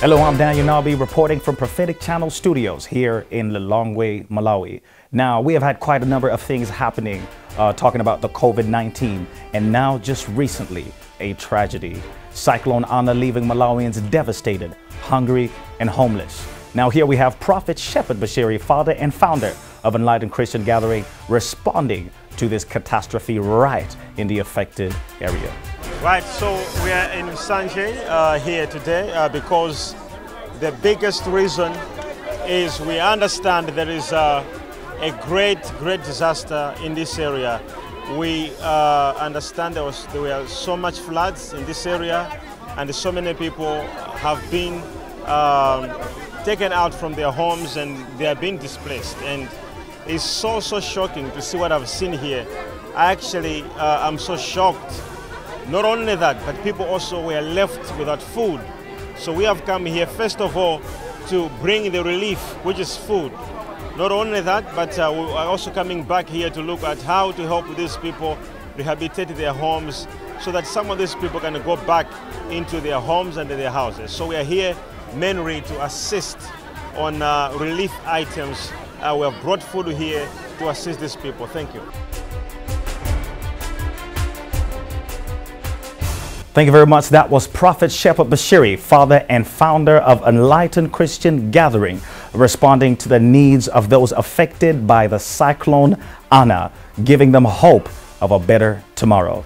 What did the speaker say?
Hello, I'm Daniel Nabi reporting from Prophetic Channel Studios here in Lilongwe, Malawi. Now, we have had quite a number of things happening uh, talking about the COVID 19, and now just recently, a tragedy. Cyclone Ana leaving Malawians devastated, hungry, and homeless. Now, here we have Prophet Shepherd Bushiri, father and founder of Enlightened Christian Gathering, responding to this catastrophe right in the affected area. Right, so we are in Nsanje uh, here today uh, because the biggest reason is we understand there is uh, a great, great disaster in this area. We uh, understand there, was, there were so much floods in this area and so many people have been um, taken out from their homes and they are being displaced. And it's so, so shocking to see what I've seen here. I actually, uh, I'm so shocked not only that, but people also were left without food. So we have come here, first of all, to bring the relief, which is food. Not only that, but uh, we are also coming back here to look at how to help these people rehabilitate their homes so that some of these people can go back into their homes and their houses. So we are here mainly to assist on uh, relief items. Uh, we have brought food here to assist these people. Thank you. Thank you very much. That was Prophet Shepherd Bushiri, father and founder of Enlightened Christian Gathering, responding to the needs of those affected by the cyclone Ana, giving them hope of a better tomorrow.